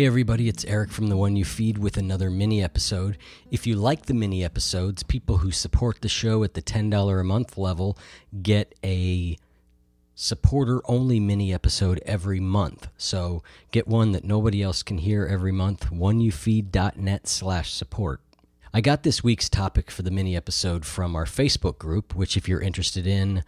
Hey, everybody, it's Eric from The One You Feed with another mini episode. If you like the mini episodes, people who support the show at the $10 a month level get a supporter only mini episode every month. So get one that nobody else can hear every month, oneyoufeed.net slash support. I got this week's topic for the mini episode from our Facebook group, which if you're interested in,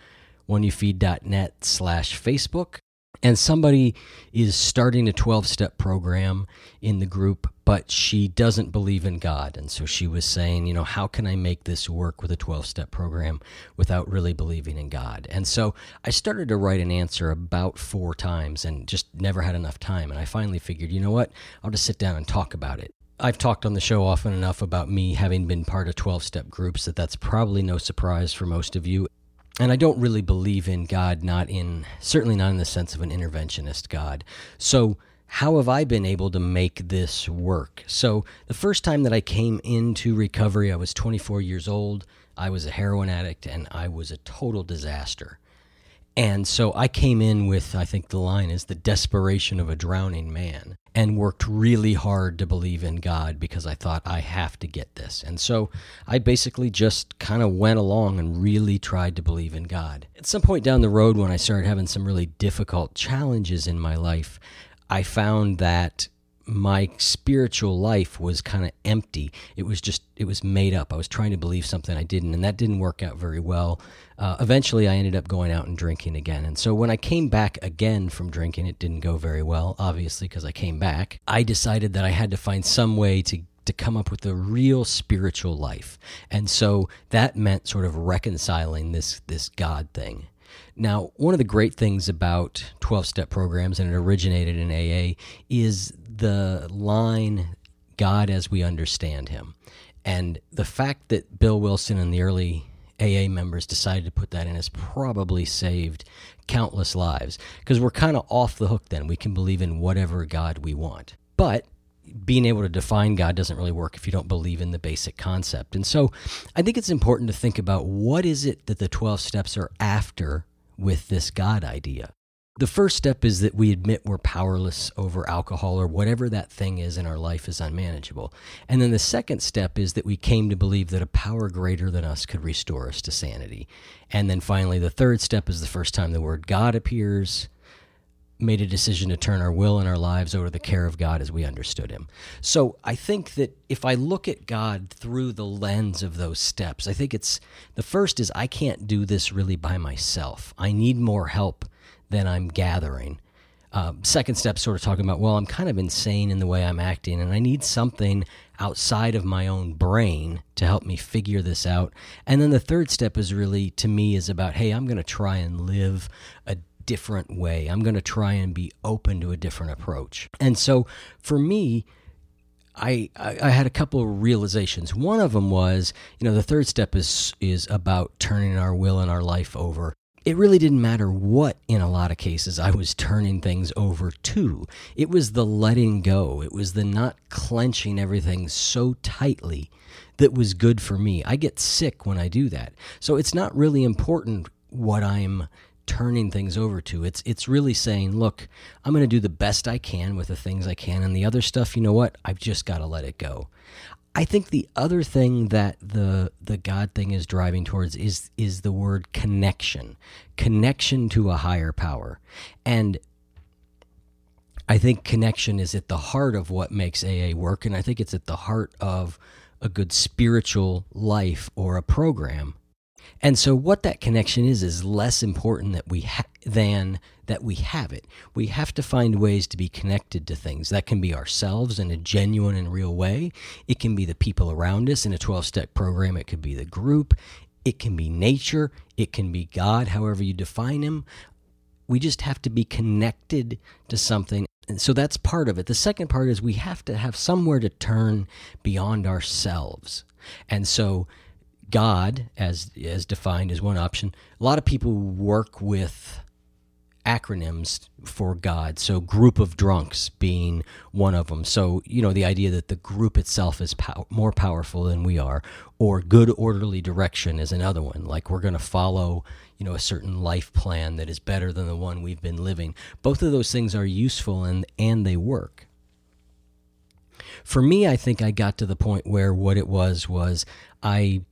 oneyoufeed.net slash Facebook and somebody is starting a 12 step program in the group but she doesn't believe in god. And so she was saying you know how can i make this work with a 12 step program without really believing in god? And so i started to write an answer about four times and just never had enough time. And i finally figured you know what? I'll just sit down and talk about it. I've talked on the show often enough about me having been part of 12 step groups that that's probably no surprise for most of you and I don't really believe in God, not in, certainly not in the sense of an interventionist God. So, how have I been able to make this work? So, the first time that I came into recovery, I was 24 years old. I was a heroin addict and I was a total disaster. And so I came in with, I think the line is the desperation of a drowning man and worked really hard to believe in God because I thought I have to get this. And so I basically just kind of went along and really tried to believe in God. At some point down the road, when I started having some really difficult challenges in my life, I found that my spiritual life was kind of empty. It was just, it was made up. I was trying to believe something I didn't, and that didn't work out very well. Uh, eventually, I ended up going out and drinking again. And so when I came back again from drinking, it didn't go very well, obviously, because I came back. I decided that I had to find some way to to come up with a real spiritual life. And so that meant sort of reconciling this this God thing. Now, one of the great things about 12 step programs, and it originated in AA, is the line God as we understand him. And the fact that Bill Wilson and the early AA members decided to put that in has probably saved countless lives because we're kind of off the hook then. We can believe in whatever God we want. But being able to define God doesn't really work if you don't believe in the basic concept. And so I think it's important to think about what is it that the 12 steps are after with this God idea. The first step is that we admit we're powerless over alcohol or whatever that thing is in our life is unmanageable. And then the second step is that we came to believe that a power greater than us could restore us to sanity. And then finally, the third step is the first time the word God appears, made a decision to turn our will and our lives over to the care of God as we understood Him. So I think that if I look at God through the lens of those steps, I think it's the first is I can't do this really by myself. I need more help than I'm gathering. Uh, second step, sort of talking about, well, I'm kind of insane in the way I'm acting, and I need something outside of my own brain to help me figure this out. And then the third step is really, to me, is about, hey, I'm going to try and live a different way. I'm going to try and be open to a different approach. And so for me, I, I had a couple of realizations. One of them was, you know, the third step is is about turning our will and our life over it really didn't matter what, in a lot of cases, I was turning things over to. It was the letting go, it was the not clenching everything so tightly that was good for me. I get sick when I do that. So it's not really important what I'm turning things over to. It's it's really saying, look, I'm going to do the best I can with the things I can and the other stuff, you know what? I've just got to let it go. I think the other thing that the the God thing is driving towards is is the word connection, connection to a higher power, and I think connection is at the heart of what makes AA work, and I think it's at the heart of a good spiritual life or a program. And so, what that connection is is less important that we ha- than that we have it. We have to find ways to be connected to things. That can be ourselves in a genuine and real way. It can be the people around us in a 12 step program. It could be the group. It can be nature. It can be God, however you define Him. We just have to be connected to something. And so that's part of it. The second part is we have to have somewhere to turn beyond ourselves. And so God, as as defined, is one option. A lot of people work with acronyms for God. So, group of drunks being one of them. So, you know, the idea that the group itself is pow more powerful than we are, or good orderly direction is another one. Like we're going to follow, you know, a certain life plan that is better than the one we've been living. Both of those things are useful and and they work. for me, I think I got to the point where what it was was I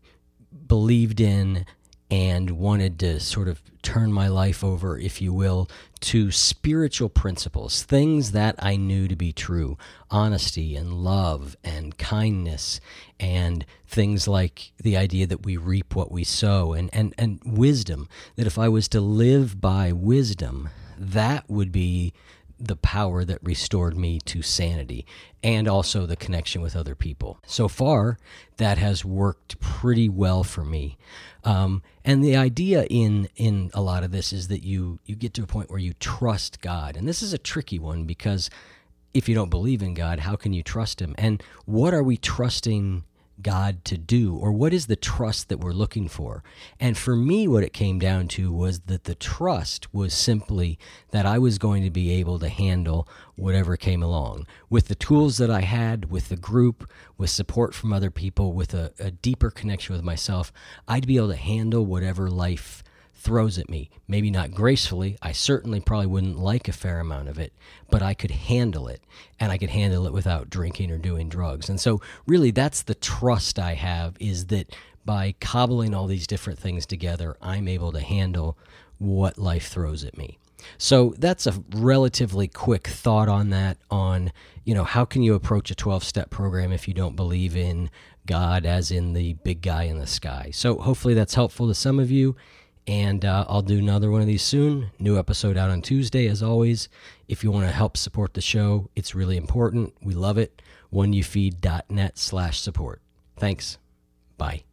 believed in and wanted to sort of turn my life over, if you will, to spiritual principles, things that I knew to be true honesty and love and kindness, and things like the idea that we reap what we sow, and, and, and wisdom. That if I was to live by wisdom, that would be the power that restored me to sanity and also the connection with other people. So far, that has worked pretty well for me. Um, and the idea in in a lot of this is that you you get to a point where you trust God, and this is a tricky one because if you don't believe in God, how can you trust Him? And what are we trusting God to do, or what is the trust that we're looking for? And for me, what it came down to was that the trust was simply that I was going to be able to handle whatever came along with the tools that I had, with the group, with support from other people, with a, a deeper connection with myself. I'd be able to handle whatever life throws at me. Maybe not gracefully. I certainly probably wouldn't like a fair amount of it, but I could handle it. And I could handle it without drinking or doing drugs. And so, really, that's the trust I have is that by cobbling all these different things together, I'm able to handle what life throws at me. So that's a relatively quick thought on that on, you know, how can you approach a 12-step program if you don't believe in God as in the big guy in the sky. So hopefully that's helpful to some of you and uh, I'll do another one of these soon. New episode out on Tuesday, as always. If you want to help support the show, it's really important. We love it. OneYouFeed.net slash support. Thanks. Bye.